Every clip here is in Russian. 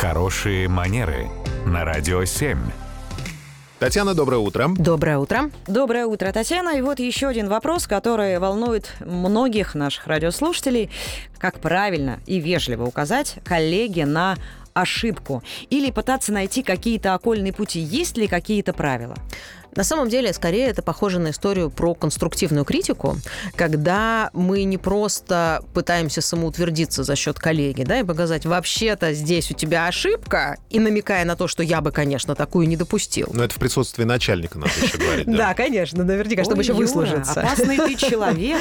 Хорошие манеры на радио 7. Татьяна, доброе утро. Доброе утро. Доброе утро, Татьяна. И вот еще один вопрос, который волнует многих наших радиослушателей. Как правильно и вежливо указать коллеге на ошибку? Или пытаться найти какие-то окольные пути? Есть ли какие-то правила? На самом деле, скорее, это похоже на историю про конструктивную критику, когда мы не просто пытаемся самоутвердиться за счет коллеги, да, и показать, вообще-то здесь у тебя ошибка, и намекая на то, что я бы, конечно, такую не допустил. Но это в присутствии начальника надо еще говорить. Да, конечно, наверняка, чтобы еще выслужиться. опасный ты человек.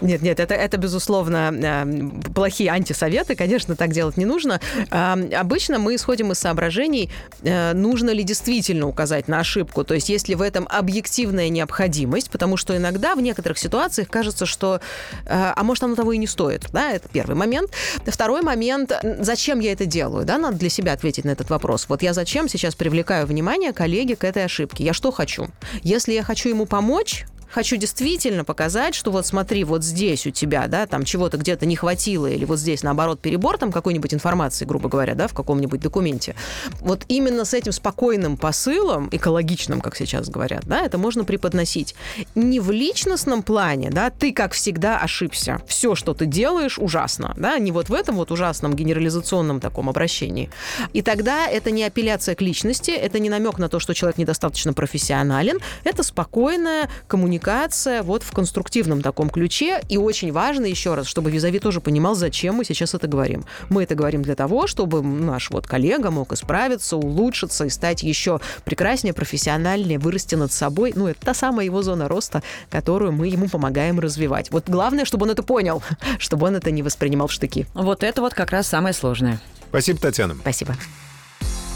Нет, нет, это, это безусловно, э, плохие антисоветы, конечно, так делать не нужно. А, обычно мы исходим из соображений, э, нужно ли действительно указать на ошибку, то есть если в этом объективная необходимость, потому что иногда в некоторых ситуациях кажется, что, э, а может, оно того и не стоит. Да, это первый момент. Второй момент, зачем я это делаю? Да, надо для себя ответить на этот вопрос. Вот я зачем сейчас привлекаю внимание коллеги к этой ошибке? Я что хочу? Если я хочу ему помочь, хочу действительно показать, что вот смотри, вот здесь у тебя, да, там чего-то где-то не хватило, или вот здесь, наоборот, перебор там какой-нибудь информации, грубо говоря, да, в каком-нибудь документе. Вот именно с этим спокойным посылом, экологичным, как сейчас говорят, да, это можно преподносить. Не в личностном плане, да, ты, как всегда, ошибся. Все, что ты делаешь, ужасно, да, не вот в этом вот ужасном генерализационном таком обращении. И тогда это не апелляция к личности, это не намек на то, что человек недостаточно профессионален, это спокойная коммуникация коммуникация вот в конструктивном таком ключе. И очень важно еще раз, чтобы визави тоже понимал, зачем мы сейчас это говорим. Мы это говорим для того, чтобы наш вот коллега мог исправиться, улучшиться и стать еще прекраснее, профессиональнее, вырасти над собой. Ну, это та самая его зона роста, которую мы ему помогаем развивать. Вот главное, чтобы он это понял, чтобы он это не воспринимал в штыки. Вот это вот как раз самое сложное. Спасибо, Татьяна. Спасибо.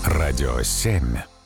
Радио 7.